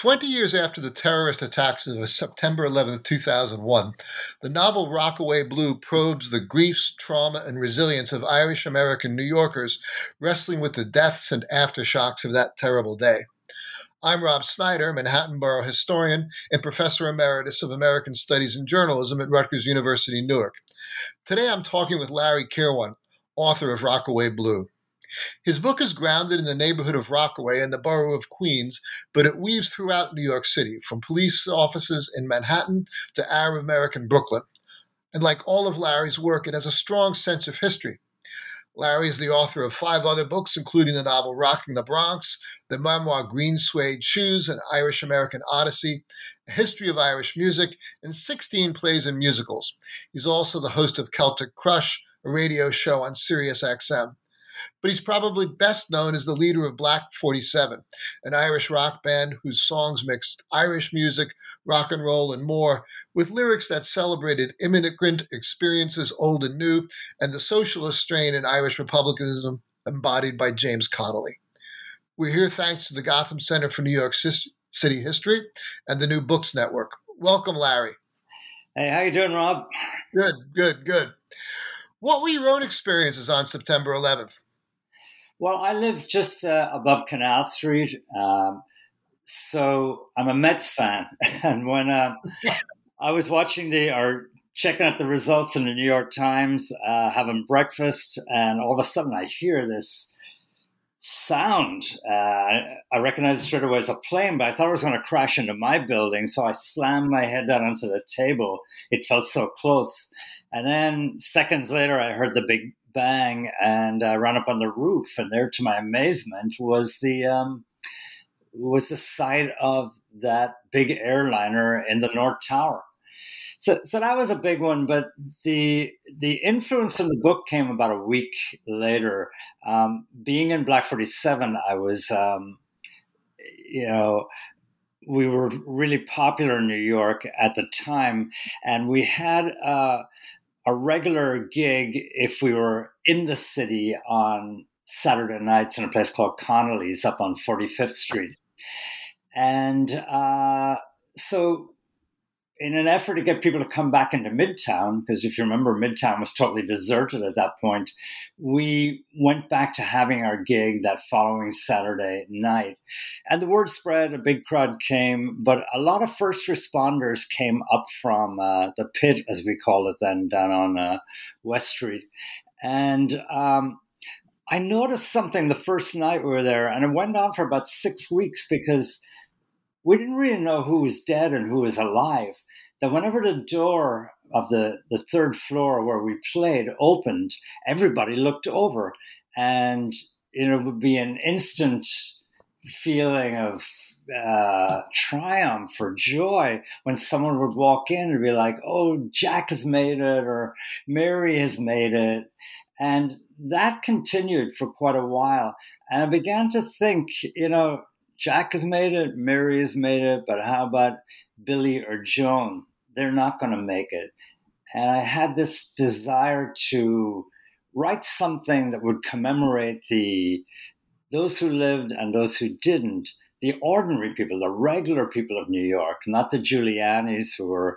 20 years after the terrorist attacks of September 11, 2001, the novel Rockaway Blue probes the griefs, trauma, and resilience of Irish American New Yorkers wrestling with the deaths and aftershocks of that terrible day. I'm Rob Snyder, Manhattan Borough historian and professor emeritus of American Studies and Journalism at Rutgers University, Newark. Today I'm talking with Larry Kirwan, author of Rockaway Blue. His book is grounded in the neighborhood of Rockaway in the borough of Queens, but it weaves throughout New York City, from police offices in Manhattan to Arab American Brooklyn. And like all of Larry's work, it has a strong sense of history. Larry is the author of five other books, including the novel Rocking the Bronx, the memoir Green Suede Shoes, an Irish American Odyssey, a history of Irish music, and 16 plays and musicals. He's also the host of Celtic Crush, a radio show on Sirius XM but he's probably best known as the leader of Black 47, an Irish rock band whose songs mixed Irish music, rock and roll, and more with lyrics that celebrated immigrant experiences, old and new, and the socialist strain in Irish republicanism embodied by James Connolly. We're here thanks to the Gotham Center for New York City History and the New Books Network. Welcome, Larry. Hey, how you doing, Rob? Good, good, good. What were your own experiences on September 11th? Well, I live just uh, above Canal Street. Um, so I'm a Mets fan. and when uh, I was watching the, or checking out the results in the New York Times, uh, having breakfast, and all of a sudden I hear this sound. Uh, I recognized it straight away as a plane, but I thought it was going to crash into my building. So I slammed my head down onto the table. It felt so close. And then seconds later, I heard the big bang and uh, ran up on the roof, and there, to my amazement, was the um, was the site of that big airliner in the North Tower. So, so that was a big one. But the the influence of the book came about a week later. Um, being in Black Forty Seven, I was, um, you know, we were really popular in New York at the time, and we had uh, a regular gig if we were in the city on Saturday nights in a place called Connolly's up on 45th Street. And uh, so in an effort to get people to come back into Midtown, because if you remember, Midtown was totally deserted at that point, we went back to having our gig that following Saturday night. And the word spread, a big crowd came, but a lot of first responders came up from uh, the pit, as we call it then, down on uh, West Street. And um, I noticed something the first night we were there, and it went on for about six weeks because we didn't really know who was dead and who was alive. That whenever the door of the, the third floor where we played opened, everybody looked over. And you know, it would be an instant feeling of uh, triumph or joy when someone would walk in and be like, oh, Jack has made it or Mary has made it. And that continued for quite a while. And I began to think, you know, Jack has made it, Mary has made it, but how about Billy or Joan? They're not going to make it. And I had this desire to write something that would commemorate the those who lived and those who didn't, the ordinary people, the regular people of New York, not the Giulianis who were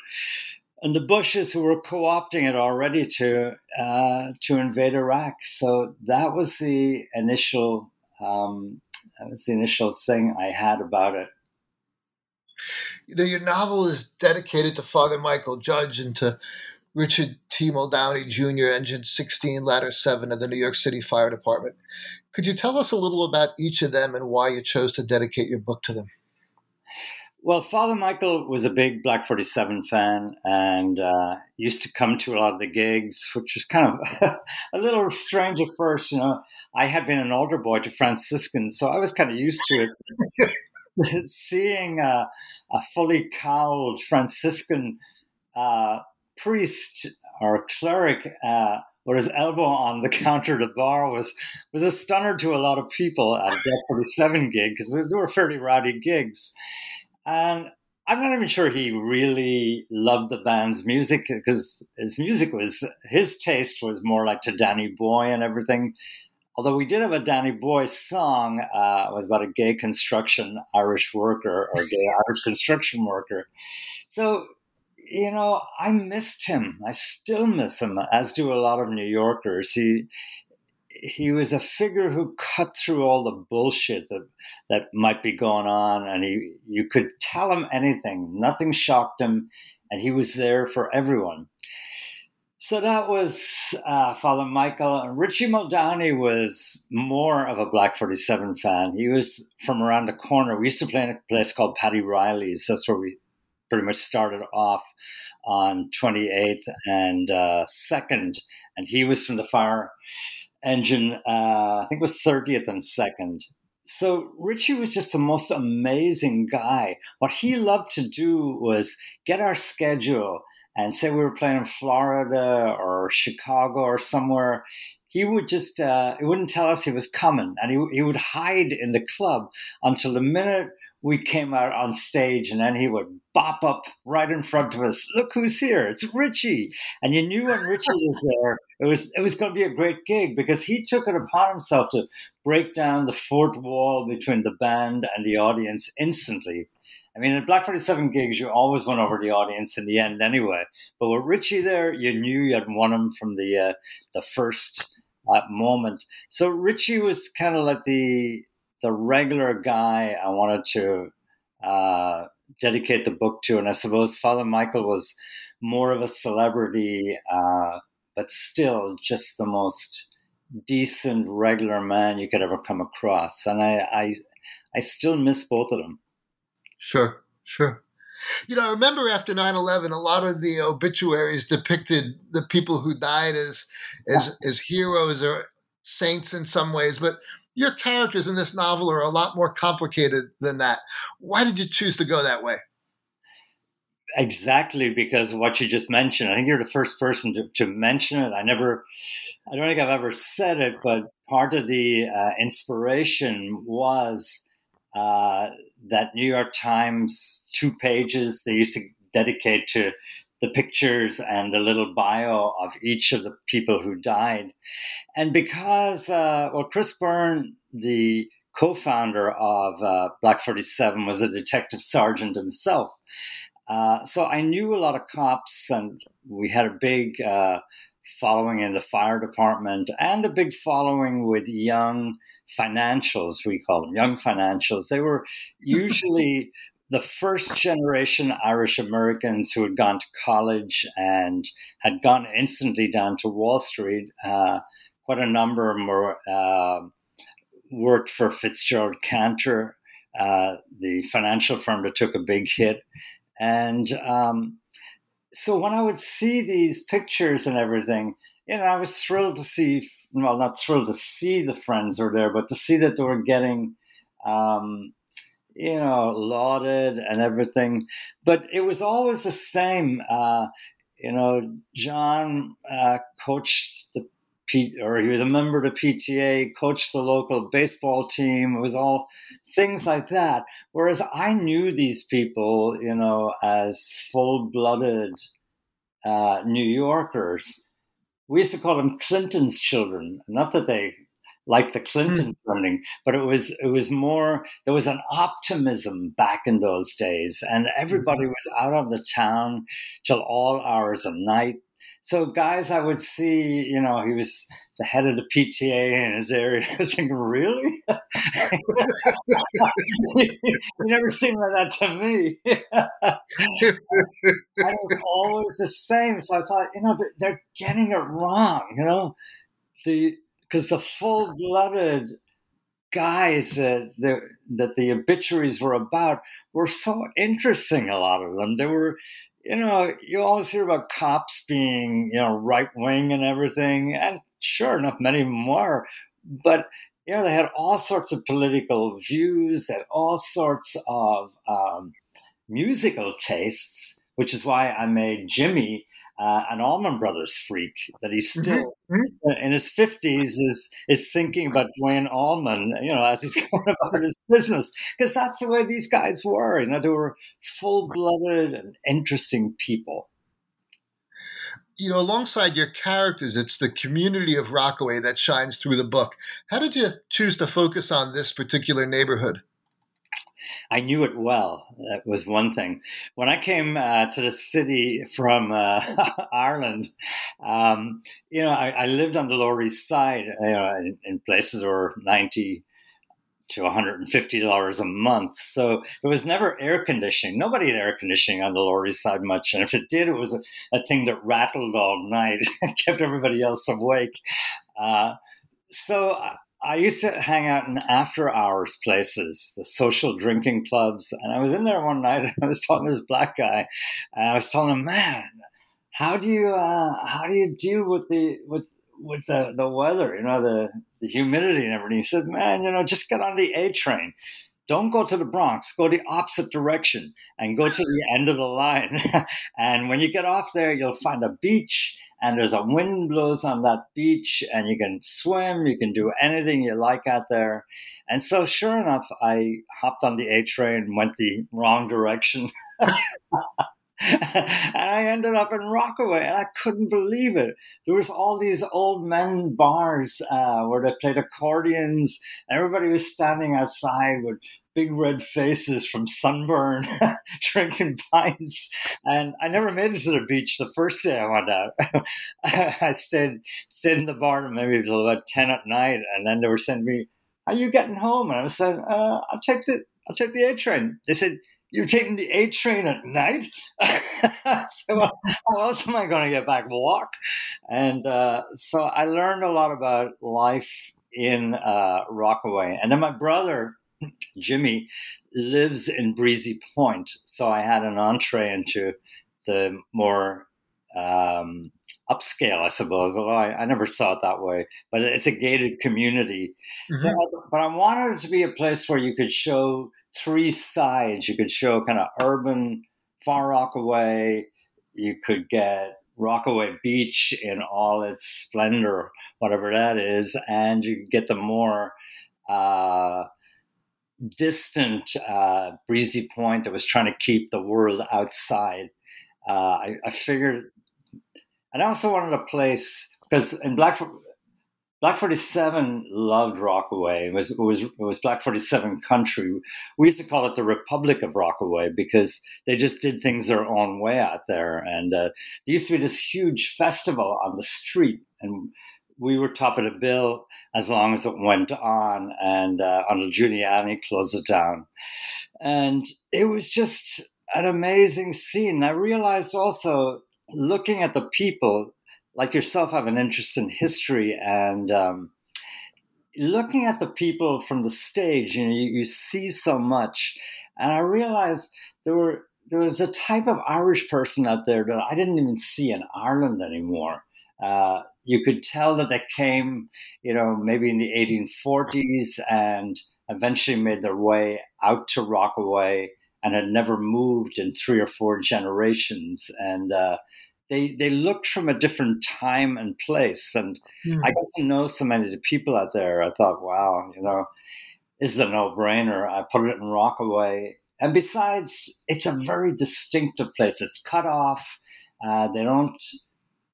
and the Bushes who were co-opting it already to uh, to invade Iraq. So that was the initial um, that was the initial thing I had about it. You know, your novel is dedicated to Father Michael Judge and to Richard T. Muldowney Jr., Engine 16, Ladder 7 of the New York City Fire Department. Could you tell us a little about each of them and why you chose to dedicate your book to them? Well, Father Michael was a big Black 47 fan and uh, used to come to a lot of the gigs, which was kind of a little strange at first. You know, I had been an altar boy to Franciscans, so I was kind of used to it. seeing a, a, fully cowled Franciscan uh, priest or cleric uh, with his elbow on the counter of the bar was was a stunner to a lot of people at Deck 47 gig because they were fairly rowdy gigs. And I'm not even sure he really loved the band's music because his music was his taste was more like to Danny Boy and everything. Although we did have a Danny Boy song, uh, was about a gay construction Irish worker or gay Irish construction worker. So, you know, I missed him. I still miss him, as do a lot of New Yorkers. He he was a figure who cut through all the bullshit that that might be going on, and he you could tell him anything. Nothing shocked him, and he was there for everyone. So that was uh, Father Michael. And Richie Muldowney was more of a Black 47 fan. He was from around the corner. We used to play in a place called Paddy Riley's. That's where we pretty much started off on 28th and uh, 2nd. And he was from the fire engine, uh, I think it was 30th and 2nd. So Richie was just the most amazing guy. What he loved to do was get our schedule and say we were playing in Florida or Chicago or somewhere. He would just, uh, he wouldn't tell us he was coming and he, he would hide in the club until the minute we came out on stage and then he would bop up right in front of us. Look who's here. It's Richie. And you knew when Richie was there, it was it was going to be a great gig because he took it upon himself to break down the fourth wall between the band and the audience instantly. I mean, at Black 47 gigs, you always won over the audience in the end anyway. But with Richie there, you knew you had won him from the uh, the first uh, moment. So Richie was kind of like the the regular guy I wanted to uh, dedicate the book to. And I suppose Father Michael was more of a celebrity, uh, but still just the most decent, regular man you could ever come across. And I, I, I still miss both of them. Sure, sure. You know, I remember after 9-11, a lot of the obituaries depicted the people who died as as as heroes or saints in some ways, but your characters in this novel are a lot more complicated than that. Why did you choose to go that way? Exactly because what you just mentioned. I think you're the first person to, to mention it. I never, I don't think I've ever said it, but part of the uh, inspiration was uh, that New York Times two pages they used to dedicate to the pictures and the little bio of each of the people who died. And because, uh, well, Chris Byrne, the co founder of uh, Black 47, was a detective sergeant himself. Uh, so I knew a lot of cops, and we had a big uh, following in the fire department and a big following with young financials, we call them young financials. They were usually the first generation Irish Americans who had gone to college and had gone instantly down to Wall Street. Uh, quite a number of them were, uh, worked for Fitzgerald Cantor, uh, the financial firm that took a big hit. And um, so when I would see these pictures and everything, you know, I was thrilled to see, well, not thrilled to see the friends were there, but to see that they were getting um, you know, lauded and everything. But it was always the same. Uh, you know, John uh, coached the P, or he was a member of the PTA, coached the local baseball team. It was all things like that. Whereas I knew these people, you know, as full-blooded uh, New Yorkers. We used to call them Clinton's children. Not that they like the Clintons funding, hmm. but it was it was more there was an optimism back in those days, and everybody mm-hmm. was out of the town till all hours of night. So guys, I would see, you know, he was the head of the PTA in his area. I was thinking, really? you never seemed like that to me. and it was always the same. So I thought, you know, they're getting it wrong. You know, the because the full blooded guys that the, that the obituaries were about were so interesting. A lot of them, they were, you know, you always hear about cops being, you know, right wing and everything, and sure enough, many of them were, but you know, they had all sorts of political views, they had all sorts of um, musical tastes, which is why I made Jimmy uh, an Allman Brothers freak. That he's mm-hmm. still mm-hmm. in his fifties is is thinking about Duane Allman, you know, as he's going about his business, because that's the way these guys were. You know, they were full blooded and interesting people you know, alongside your characters, it's the community of Rockaway that shines through the book. How did you choose to focus on this particular neighborhood? I knew it well. That was one thing. When I came uh, to the city from uh, Ireland, um, you know, I, I, lived on the Lower East Side, you know, in, in places where 90 to $150 a month. So it was never air conditioning. Nobody had air conditioning on the Lower East Side much. And if it did, it was a, a thing that rattled all night and kept everybody else awake. Uh, so I, used to hang out in after hours places, the social drinking clubs. And I was in there one night and I was talking to this black guy and I was telling him, man, how do you, uh, how do you deal with the, with, with the, the weather, you know, the, the humidity and everything. He said, man, you know, just get on the A train. Don't go to the Bronx. Go the opposite direction and go to the end of the line. and when you get off there, you'll find a beach and there's a wind blows on that beach and you can swim. You can do anything you like out there. And so sure enough, I hopped on the A train, went the wrong direction. and I ended up in Rockaway, and I couldn't believe it. There was all these old men bars uh, where they played accordions, and everybody was standing outside with big red faces from sunburn, drinking pints. And I never made it to the beach the first day I went out. I stayed stayed in the bar maybe until about ten at night, and then they were to me, "Are you getting home?" And I was saying, uh, "I'll take the I'll take the A train." They said you're taking the A train at night. so how else am I going to get back? Walk. And uh, so I learned a lot about life in uh, Rockaway. And then my brother, Jimmy, lives in Breezy Point. So I had an entree into the more um, upscale, I suppose. Although I, I, never saw it that way, but it's a gated community. Mm-hmm. So, but I wanted it to be a place where you could show three sides. You could show kind of urban Far Rockaway. You could get Rockaway Beach in all its splendor, whatever that is, and you could get the more uh, distant uh, breezy point that was trying to keep the world outside. Uh, I, I, figured, and I also wanted a place because in Black Black 47 loved Rockaway. It was, it was, it was Black 47 country. We used to call it the Republic of Rockaway because they just did things their own way out there. And uh, there used to be this huge festival on the street, and we were top of the bill as long as it went on. And uh, until Giuliani closed it down. And it was just an amazing scene. I realized also looking at the people like yourself have an interest in history and um, looking at the people from the stage you know you, you, see so much and i realized there were there was a type of irish person out there that i didn't even see in ireland anymore uh, you could tell that they came you know maybe in the 1840s and eventually made their way out to rockaway and had never moved in three or four generations and uh, they they looked from a different time and place. And mm. I got to know so many of the people out there. I thought, wow, you know, this is a no brainer. I put it in Rockaway. And besides, it's a very distinctive place. It's cut off. Uh, they don't.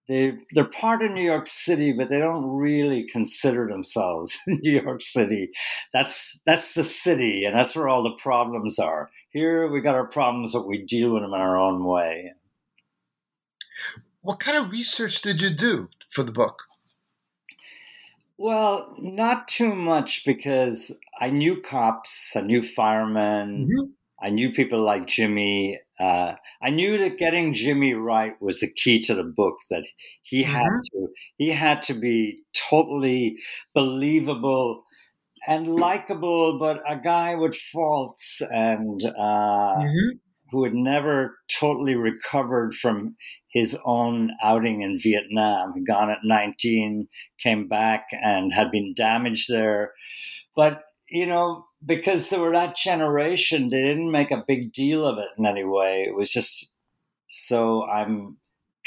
They they're part of New York City, but they don't really consider themselves New York City. That's that's the city, and that's where all the problems are. Here we got our problems, but we deal with them in our own way. What kind of research did you do for the book? Well, not too much because I knew cops, I knew firemen, mm-hmm. I knew people like Jimmy. Uh, I knew that getting Jimmy right was the key to the book. That he mm-hmm. had to he had to be totally believable and likable, but a guy with faults and uh, mm-hmm who had never totally recovered from his own outing in Vietnam. He'd gone at 19, came back and had been damaged there. But, you know, because they were that generation, they didn't make a big deal of it in any way. It was just so I'm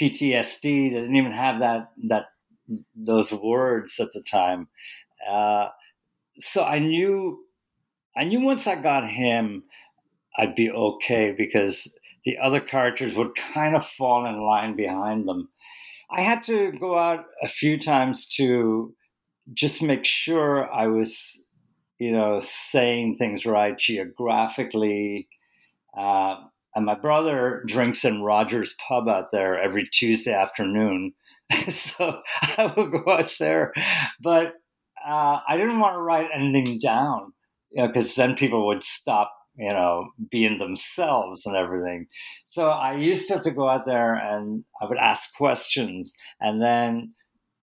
PTSD. They didn't even have that that those words at the time. Uh, so I knew I knew once I got him, I'd be okay because the other characters would kind of fall in line behind them. I had to go out a few times to just make sure I was, you know, saying things right geographically. Uh, and my brother drinks in Rogers Pub out there every Tuesday afternoon. so I would go out there. But uh, I didn't want to write anything down, you know, because then people would stop, you know, being themselves and everything. So I used to have to go out there and I would ask questions and then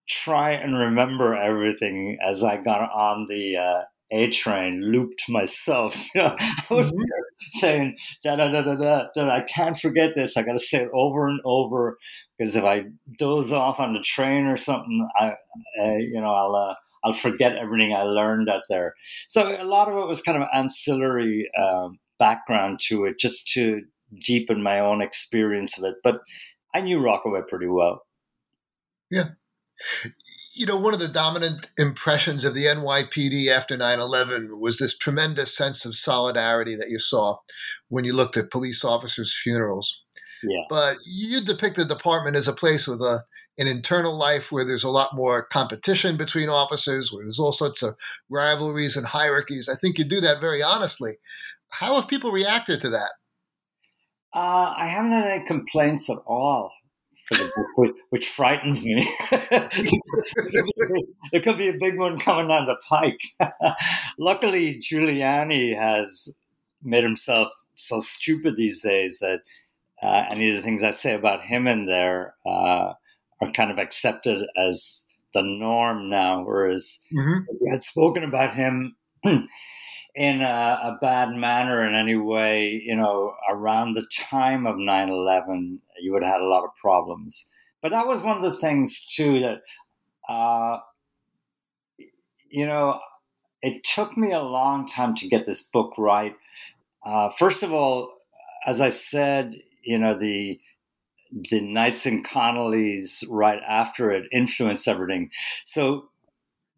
try and remember everything as I got on the uh, A train, looped myself. You know, I was mm-hmm. saying da da da da da. da I can't forget this. I got to say it over and over because if I doze off on the train or something, I, uh, you know, I'll. Uh, I'll forget everything I learned out there. So a lot of it was kind of ancillary um, background to it, just to deepen my own experience of it. But I knew Rockaway pretty well. Yeah. You know, one of the dominant impressions of the NYPD after 9 11 was this tremendous sense of solidarity that you saw when you looked at police officers' funerals. Yeah. But you depict the department as a place with a an internal life where there's a lot more competition between officers, where there's all sorts of rivalries and hierarchies. I think you do that very honestly. How have people reacted to that? Uh, I haven't had any complaints at all. Which, frightens me. there could be a big one coming down the pike. Luckily, Giuliani has made himself so stupid these days that uh, any of the things I say about him in there uh, are kind of accepted as the norm now, whereas mm-hmm. we had spoken about him in a, a, bad manner in any way, you know, around the time of 9 11, you would have had a lot of problems. But that was one of the things, too, that, uh, you know, it took me a long time to get this book right. Uh, first of all, as I said, you know, the the nights and Connollys right after it influenced everything. So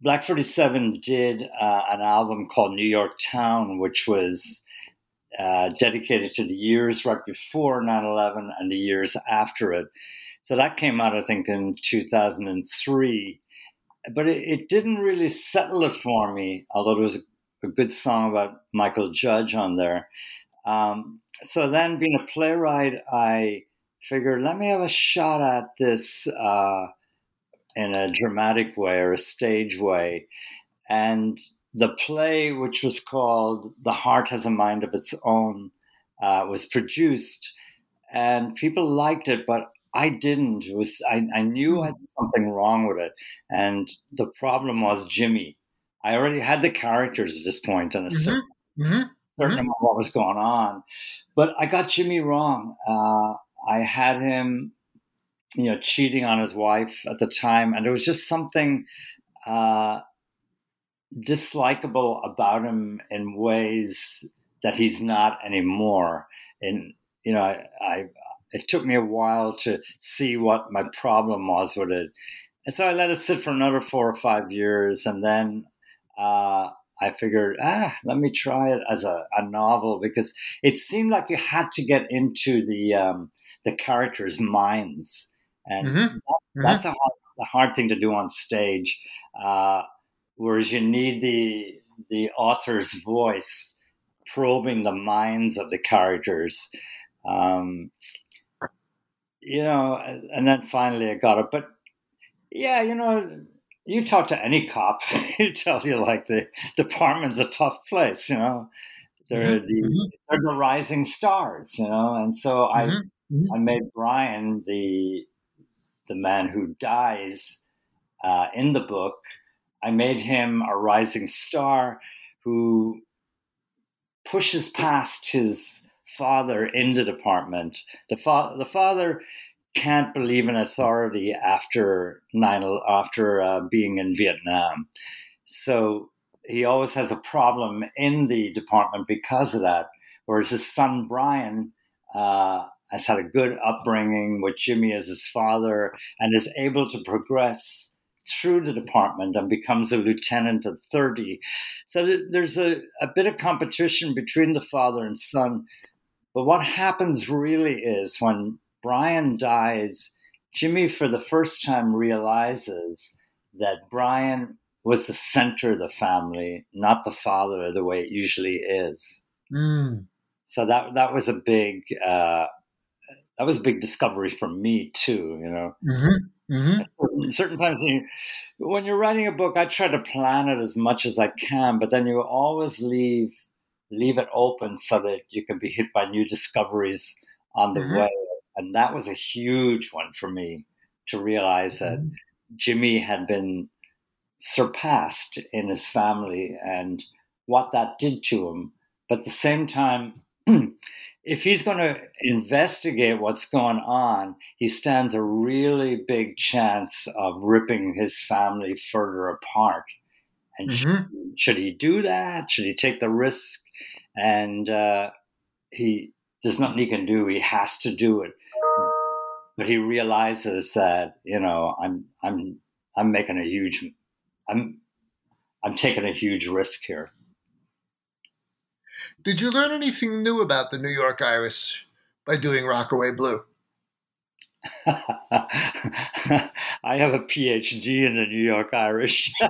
Black 47 did uh, an album called New York Town, which was uh, dedicated to the years right before 9 11 and the years after it. So that came out, I think, in 2003. But it, it didn't really settle it for me, although there was a, a good song about Michael Judge on there. Um, so then, being a playwright, I figured, let me have a shot at this uh, in a dramatic way or a stage way. And the play, which was called The Heart Has a Mind of Its Own, uh, was produced, and people liked it, but I didn't. It was I, I knew I had something wrong with it, and the problem was Jimmy. I already had the characters at this point, and a mm-hmm. certain, mm-hmm. certain mm-hmm. what was going on, but I got Jimmy wrong. Uh, I had him, you know, cheating on his wife at the time, and there was just something uh, dislikable about him in ways that he's not anymore. And you know, I, I it took me a while to see what my problem was with it, and so I let it sit for another four or five years, and then. Uh, I figured, ah, let me try it as a, a, novel because it seemed like you had to get into the um, the characters' minds, and mm-hmm. Mm-hmm. that's a hard, a hard, thing to do on stage. Uh, whereas you need the the author's voice probing the minds of the characters. Um, you know, and then finally I got it. But yeah, you know, you talk to any cop, he'll tell you like the department's a tough place. You know, they're mm-hmm. the mm-hmm. they're the rising stars. You know, and so I mm-hmm. Mm-hmm. I made Brian the the man who dies uh, in the book. I made him a rising star who pushes past his father in the department. The, fa- the father can't believe in authority after nine after uh, being in Vietnam. So he always has a problem in the department because of that. Whereas his son Brian uh, has had a good upbringing with Jimmy as his father and is able to progress through the department and becomes a lieutenant at 30. So there's a, a bit of competition between the father and son. But what happens really is when Brian dies, Jimmy, for the first time, realizes that Brian was the center of the family, not the father, the way it usually is. Mm. So that that was a big uh, that was a big discovery for me too. You know, mm-hmm. Mm-hmm. certain times when, you, when you're writing a book, I try to plan it as much as I can, but then you always leave leave it open so that you can be hit by new discoveries on the mm-hmm. way. And that was a huge one for me to realize that mm-hmm. Jimmy had been surpassed in his family and what that did to him. But at the same time, if he's going to investigate what's going on, he stands a really big chance of ripping his family further apart. And mm-hmm. should, should, he do that? Should he take the risk? And uh, he there's nothing he can do. He has to do it. But he realizes that you know I'm I'm I'm making a huge I'm I'm taking a huge risk here. Did you learn anything new about the New York Irish by doing Rockaway Blue? I have a PhD in the New York Irish.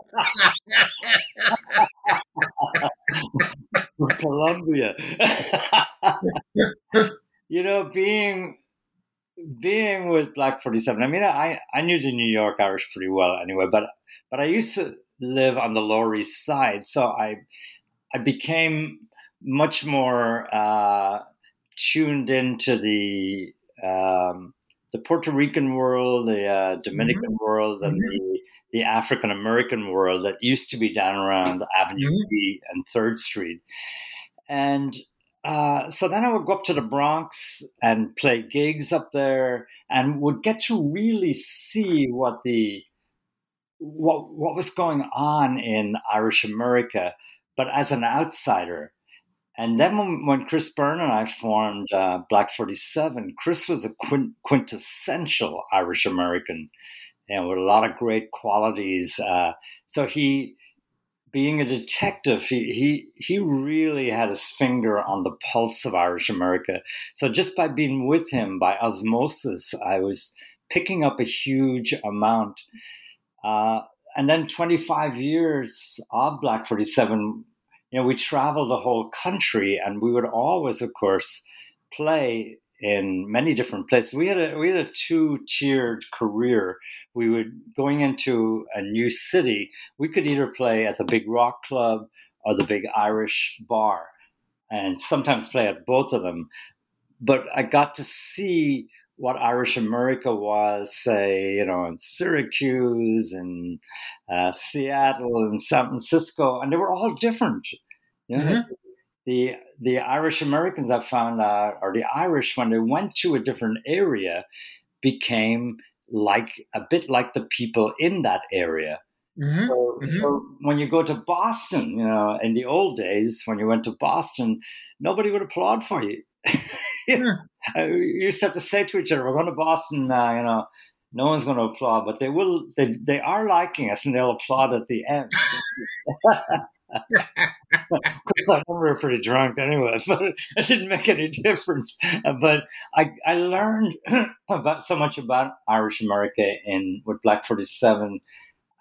Columbia. you know, being being with Black 47, I mean, I, I knew the New York Irish pretty well anyway, but but I used to live on the Lower East Side, so I I became much more uh, tuned into the um, the Puerto Rican world, the uh, Dominican mm-hmm. world, and mm-hmm. the, the African American world that used to be down around Avenue mm-hmm. B and Third Street, and uh, so then I would go up to the Bronx and play gigs up there, and would get to really see what the what what was going on in Irish America, but as an outsider. And then when, when Chris Byrne and I formed uh, Black 47, Chris was a quint- quintessential Irish American and with a lot of great qualities. Uh, so he being a detective, he, he he really had his finger on the pulse of Irish America. So just by being with him, by osmosis, I was picking up a huge amount. Uh, and then 25 years of Black 47, you know, we traveled the whole country, and we would always, of course, play in many different places. We had a we had a two tiered career. We would going into a new city. We could either play at the big rock club or the big Irish bar, and sometimes play at both of them. But I got to see what Irish America was, say, you know, in Syracuse and uh, Seattle and San Francisco, and they were all different. You know? mm-hmm the the Irish Americans I found out, or the Irish, when they went to a different area, became like a bit like the people in that area. Mm-hmm. So, mm-hmm. so, when you go to Boston, you know, in the old days, when you went to Boston, nobody would applaud for you. you, to have to say to each other, "We're going to Boston," uh, you know. No one's going to applaud, but they will. They they are liking us, and they'll applaud at the end. Because I we were pretty drunk anyway, but it didn't make any difference. But I, I learned about so much about Irish America in with Black Forty Seven.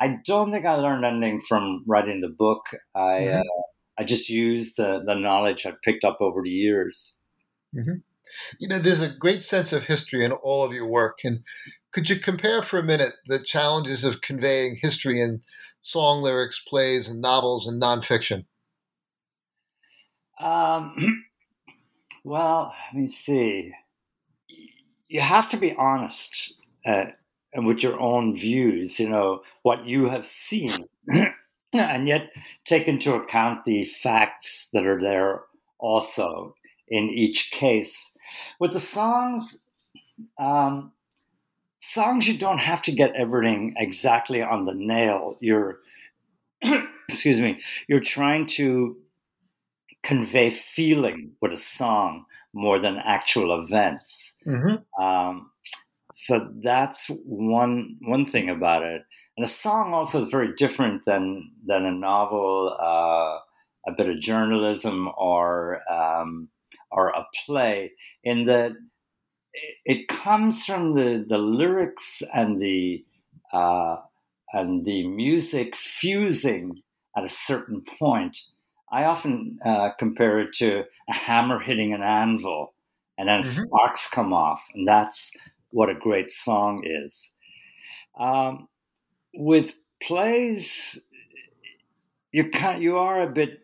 I don't think I learned anything from writing the book. I mm-hmm. uh, I just used the, the knowledge I picked up over the years. Mm-hmm. You know, there's a great sense of history in all of your work, and could you compare for a minute the challenges of conveying history in song lyrics, plays, and novels and nonfiction? Um, well, let me see. You have to be honest uh, and with your own views, you know, what you have seen, and yet take into account the facts that are there also in each case. With the songs, um, songs you don't have to get everything exactly on the nail. You're, excuse me, you're trying to convey feeling with a song more than actual events. Mm-hmm. Um, so that's one one thing about it. And a song also is very different than than a novel, uh, a bit of journalism, or um, or a play. In that it comes from the the lyrics and the uh, and the music fusing at a certain point. I often uh, compare it to a hammer hitting an anvil, and then mm-hmm. sparks come off, and that's what a great song is. Um, with plays, you can you are a bit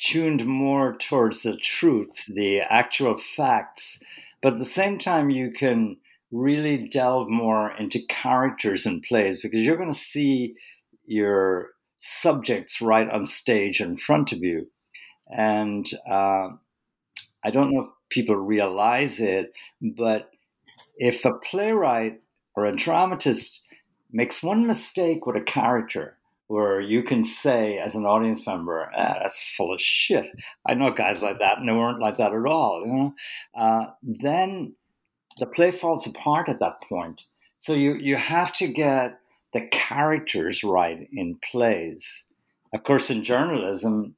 tuned more towards the truth, the actual facts, but at the same time, you can really delve more into characters and plays because you're going to see your subjects right on stage in front of you. And uh, I don't know if people realize it, but if a playwright or a dramatist makes one mistake with a character, where you can say as an audience member, ah, "That's full of shit." I know guys like that, and they weren't like that at all. You know, uh, then the play falls apart at that point. So you you have to get the characters right in plays. Of course, in journalism,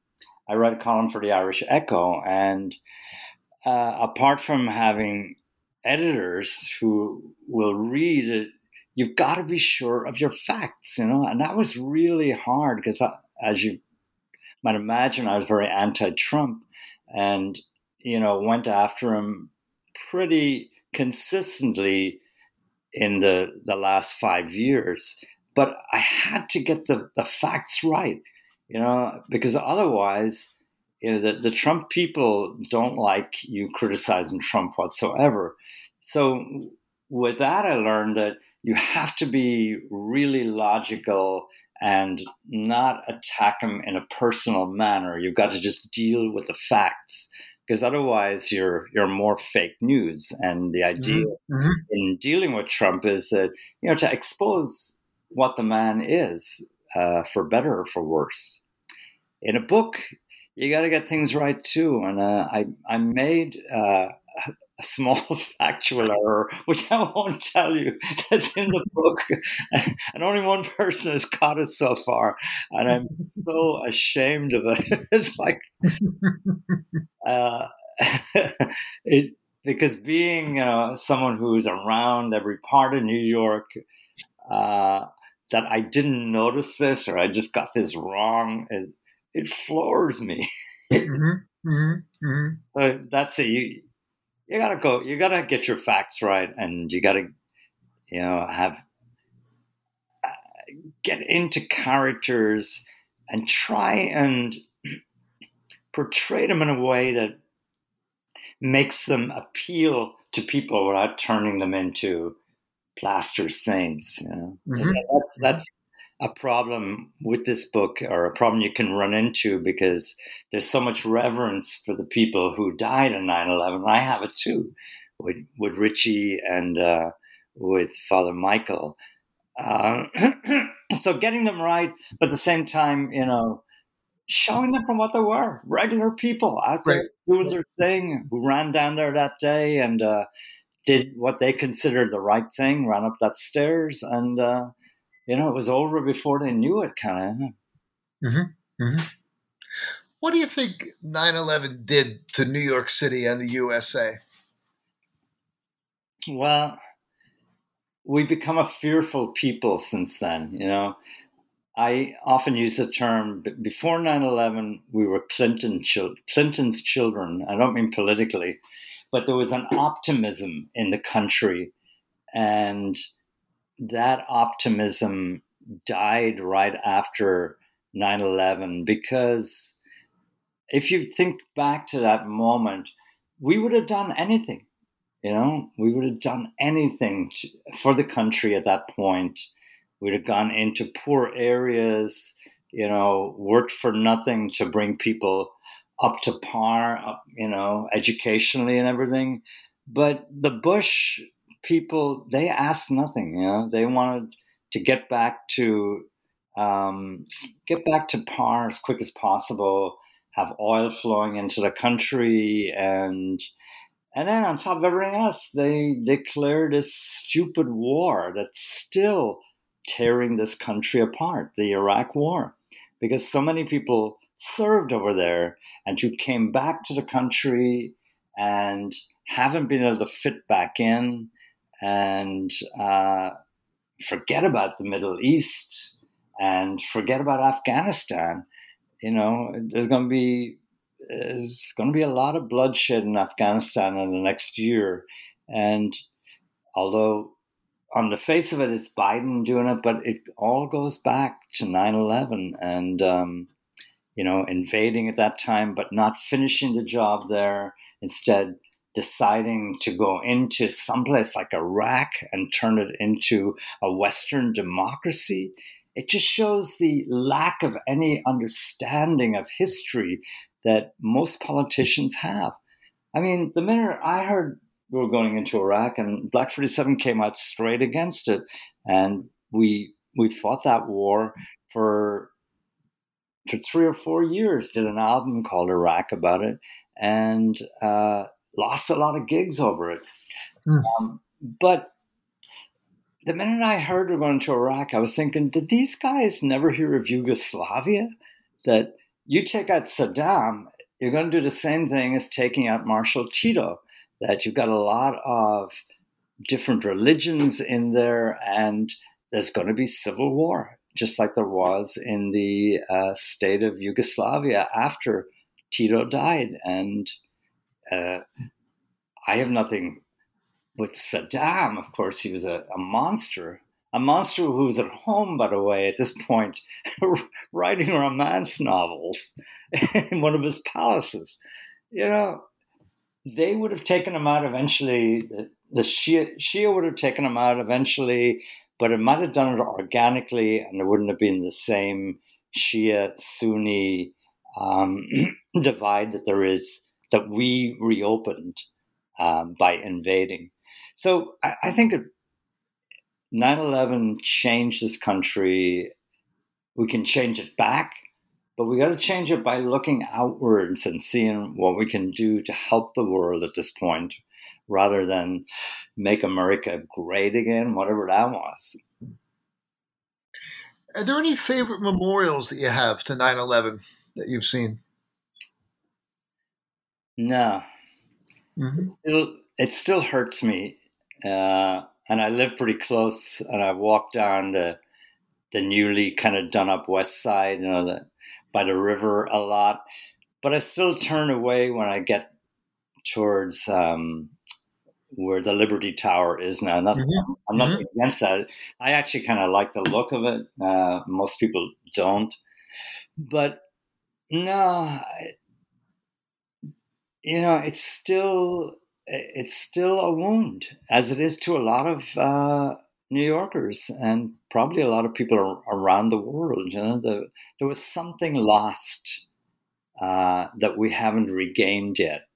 I write a column for the Irish Echo, and uh, apart from having editors who will read it, you've got to be sure of your facts, you know. And that was really hard because, as you might imagine, I was very anti-Trump, and you know went after him pretty consistently in the the last five years. But I had to get the, the facts right, you know, because otherwise you know, the, the Trump people don't like you criticizing Trump whatsoever. So with that, I learned that you have to be really logical and not attack him in a personal manner. You've got to just deal with the facts because otherwise you're you're more fake news. And the idea mm-hmm. mm-hmm. in dealing with Trump is that you know to expose what the man is, uh, for better or for worse. In a book, you got to get things right too. And uh, I I made uh, small factual error, which I won't tell you, that's in the book, and only one person has caught it so far, and I'm so ashamed of it. It's like, uh, it because being you know someone who's around every part of New York. Uh, that I didn't notice this or I just got this wrong. It, it floors me. mm-hmm, mm-hmm, mm-hmm. So that's it. You you gotta go. You gotta get your facts right, and you gotta you know have uh, get into characters and try and portray them in a way that makes them appeal to people without turning them into plaster saints. You know? mm-hmm. That's that's a problem with this book or a problem you can run into because there's so much reverence for the people who died in 9-11 i have it too with, with richie and uh, with father michael uh, so getting them right but at the same time you know showing them from what they were regular people out there right. doing their thing who ran down there that day and uh, did what they considered the right thing ran up that stairs and uh, you know, it was over before they knew it, kind of. Mm-hmm. Mm-hmm. What do you think 9 11 did to New York City and the USA? Well, we've become a fearful people since then, you know. I often use the term before 9 11, we were Clinton Clinton's children. I don't mean politically, but there was an optimism in the country. And that optimism died right after 9 11 because if you think back to that moment, we would have done anything. You know, we would have done anything to, for the country at that point. We'd have gone into poor areas, you know, worked for nothing to bring people up to par, up, you know, educationally and everything. But the Bush people, they asked nothing. You know, they wanted to get back to um, get back to par as quick as possible, have oil flowing into the country, and and then on top of everything else, they declared this stupid war that's still tearing this country apart, the Iraq War, because so many people served over there and who came back to the country and haven't been able to fit back in and uh, forget about the Middle East and forget about Afghanistan. You know, there's going to be there's going to be a lot of bloodshed in Afghanistan in the next year, and although on the face of it, it's Biden doing it, but it all goes back to 9/11 and um, you know invading at that time, but not finishing the job there. Instead, deciding to go into someplace like Iraq and turn it into a Western democracy. It just shows the lack of any understanding of history that most politicians have. I mean, the minute I heard we were going into Iraq and Black 47 came out straight against it, and we we fought that war for for three or four years. Did an album called Iraq about it, and uh, lost a lot of gigs over it. Mm. Um, but the minute I heard we are going to Iraq, I was thinking, did these guys never hear of Yugoslavia? That you take out Saddam, you're going to do the same thing as taking out Marshal Tito, that you've got a lot of different religions in there, and there's going to be civil war, just like there was in the uh, state of Yugoslavia after Tito died. And uh, I have nothing with Saddam. Of course, he was a, a monster, a monster who was at home, by the way, at this point, writing romance novels in one of his palaces. You know, they would have taken him out eventually. The, the Shia, Shia would have taken him out eventually, but it might have done it organically, and it wouldn't have been the same Shia Sunni um, divide that there is that we reopened um, by invading. So I, I think 9 11 changed this country. We can change it back, but we got to change it by looking outwards and seeing what we can do to help the world at this point rather than make America great again, whatever that was. Are there any favorite memorials that you have to 9 11 that you've seen? No. Mm-hmm. It, still, it still hurts me. Uh, and I live pretty close, and I walk down the the newly kind of done up west side, you know, the, by the river a lot. But I still turn away when I get towards um, where the Liberty Tower is now. Not, mm-hmm. I'm not mm-hmm. against that. I actually kind of like the look of it. Uh, most people don't. But no, you know, it's still it's still a wound, as it is to a lot of uh, New Yorkers and probably a lot of people around the world. You know, the, there was something lost uh, that we haven't regained yet,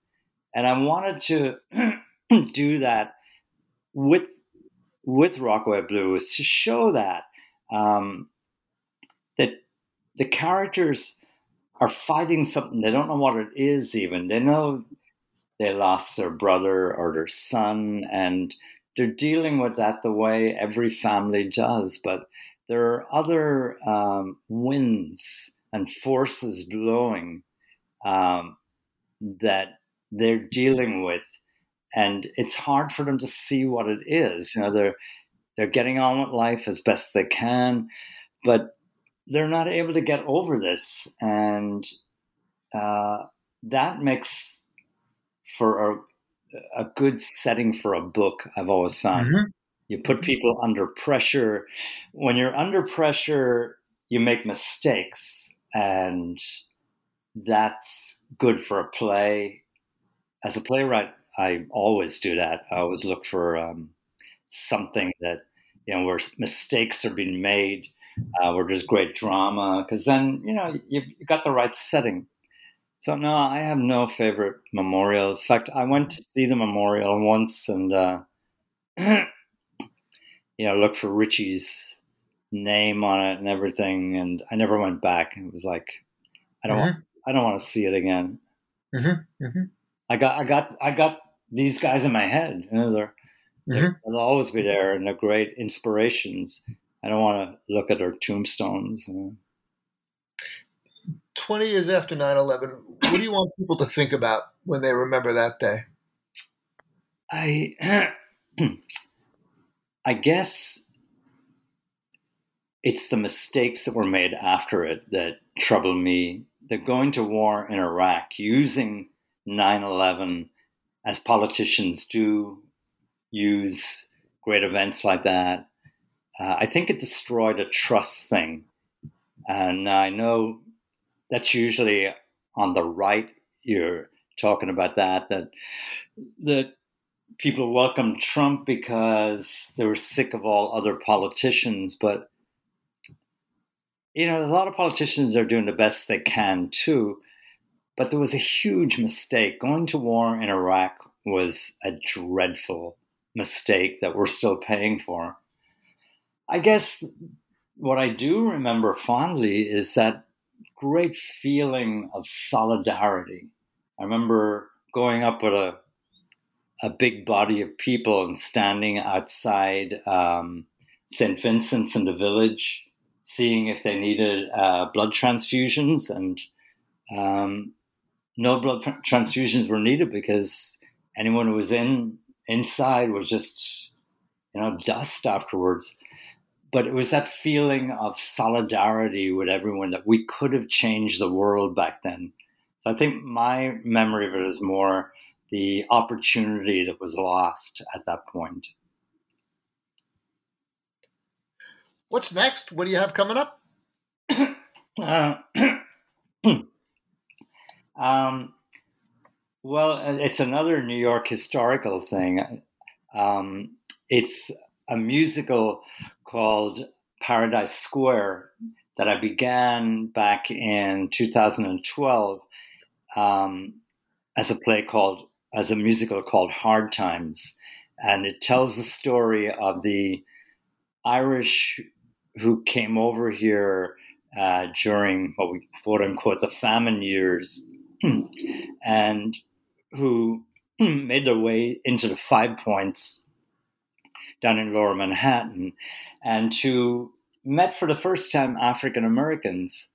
and I wanted to do that with with Rockaway Blues to show that um, that the characters are fighting something. They don't know what it is, even. They know they lost their brother or their son, and they're dealing with that the way every family does. But there are other um, winds and forces blowing um, that they're dealing with, and it's hard for them to see what it is. You know, they're they're getting on with life as best they can, but they're not able to get over this, and uh, that makes for a, a good setting for a book. I've always found mm-hmm. you put people under pressure. When you're under pressure, you make mistakes, and that's good for a play. As a playwright, I always do that. I always look for um, something that you know where mistakes are being made uh, where there's great drama, because then you know you've, got the right setting. So no, I have no favorite memorials. In fact, I went to see the memorial once and uh, you know looked for Richie's name on it and everything, and I never went back. It was like I don't mm-hmm. want, I don't want to see it again. Mm-hmm. Mm-hmm. I got I got I got these guys in my head. You know, they're, mm-hmm. they'll always be there and they're great inspirations. I don't want to look at their tombstones. You know. 20 years after 9 11, what do you want people to think about when they remember that day? I, I guess it's the mistakes that were made after it that trouble me. They're going to war in Iraq using 9 11 as politicians do use great events like that. Uh, I think it destroyed a trust thing. And I know that's usually on the right. You're talking about that that that people welcomed Trump because they were sick of all other politicians, but you know, a lot of politicians are doing the best they can too. But there was a huge mistake. Going to war in Iraq was a dreadful mistake that we're still paying for. I guess what I do remember fondly is that great feeling of solidarity. I remember going up with a a big body of people and standing outside um, St. Vincent's in the village, seeing if they needed uh, blood transfusions, and um, no blood transfusions were needed because anyone who was in inside was just you know dust afterwards but it was that feeling of solidarity with everyone that we could have changed the world back then. So I think my memory of it is more the opportunity that was lost at that point. What's next? What do you have coming up? uh, um, well, it's another New York historical thing. Um, it's a musical called Paradise Square that I began back in 2012 um, as a play called, as a musical called Hard Times. And it tells the story of the Irish who came over here uh, during what we quote unquote the famine years and who made their way into the Five Points down in lower Manhattan, and to met for the first time African Americans.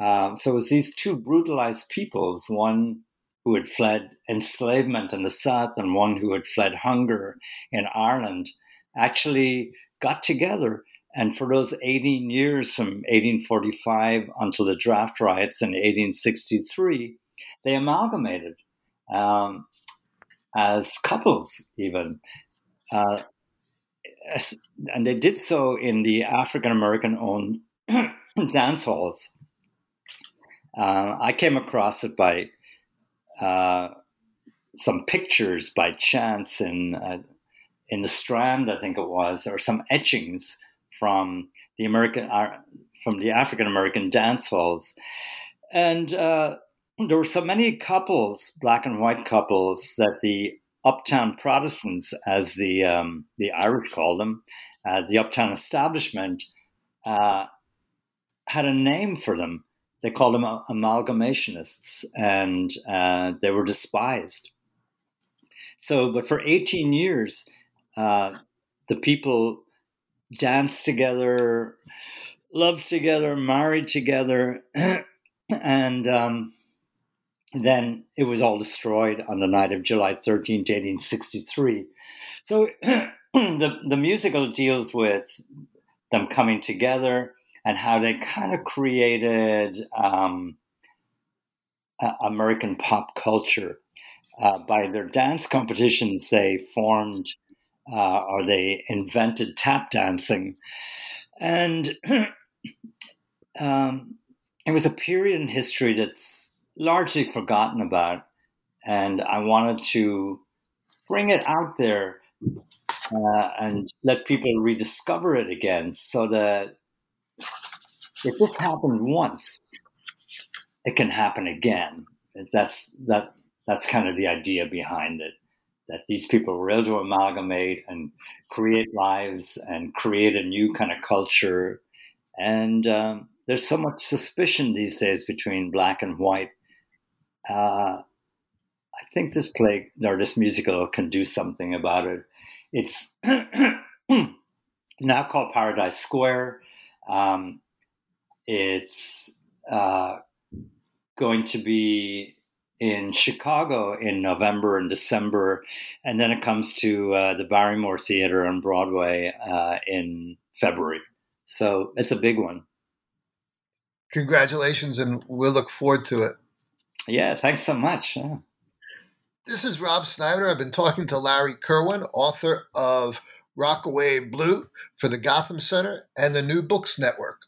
Um, so it was these two brutalized peoples, one who had fled enslavement in the South and one who had fled hunger in Ireland, actually got together. And for those 18 years, from 1845 until the draft riots in 1863, they amalgamated um, as couples, even. Uh, and they did so in the African American owned dance halls. Uh, I came across it by uh, some pictures by chance in uh, in the Strand, I think it was, or some etchings from the American uh, from the African American dance halls, and uh, there were so many couples, black and white couples, that the uptown Protestants, as the um, the Irish called them, uh, the uptown establishment, uh, had a name for them. They called them amalgamationists, and uh, they were despised. So, but for 18 years, uh, the people danced together, loved together, married together, and um, then it was all destroyed on the night of July 13th, 1863. So the, the musical deals with them coming together and how they kind of created um, American pop culture. Uh, by their dance competitions, they formed uh, or they invented tap dancing. And um, it was a period in history that's largely forgotten about. And I wanted to bring it out there uh, and let people rediscover it again so that if this happened once, it can happen again. that's that that's kind of the idea behind it. That these people were able to amalgamate and create lives and create a new kind of culture. And um, there's so much suspicion these days between black and white. Uh, I think this play or this musical can do something about it. It's now called Paradise Square. Um, it's uh, going to be in Chicago in November and December, and then it comes to uh, the Barrymore Theater on Broadway uh, in February. So it's a big one. Congratulations, and we'll look forward to it. Yeah, thanks so much. Yeah. This is Rob Snyder. I've been talking to Larry Kirwan, author of Rockaway Blue for the Gotham Center and the New Books Network.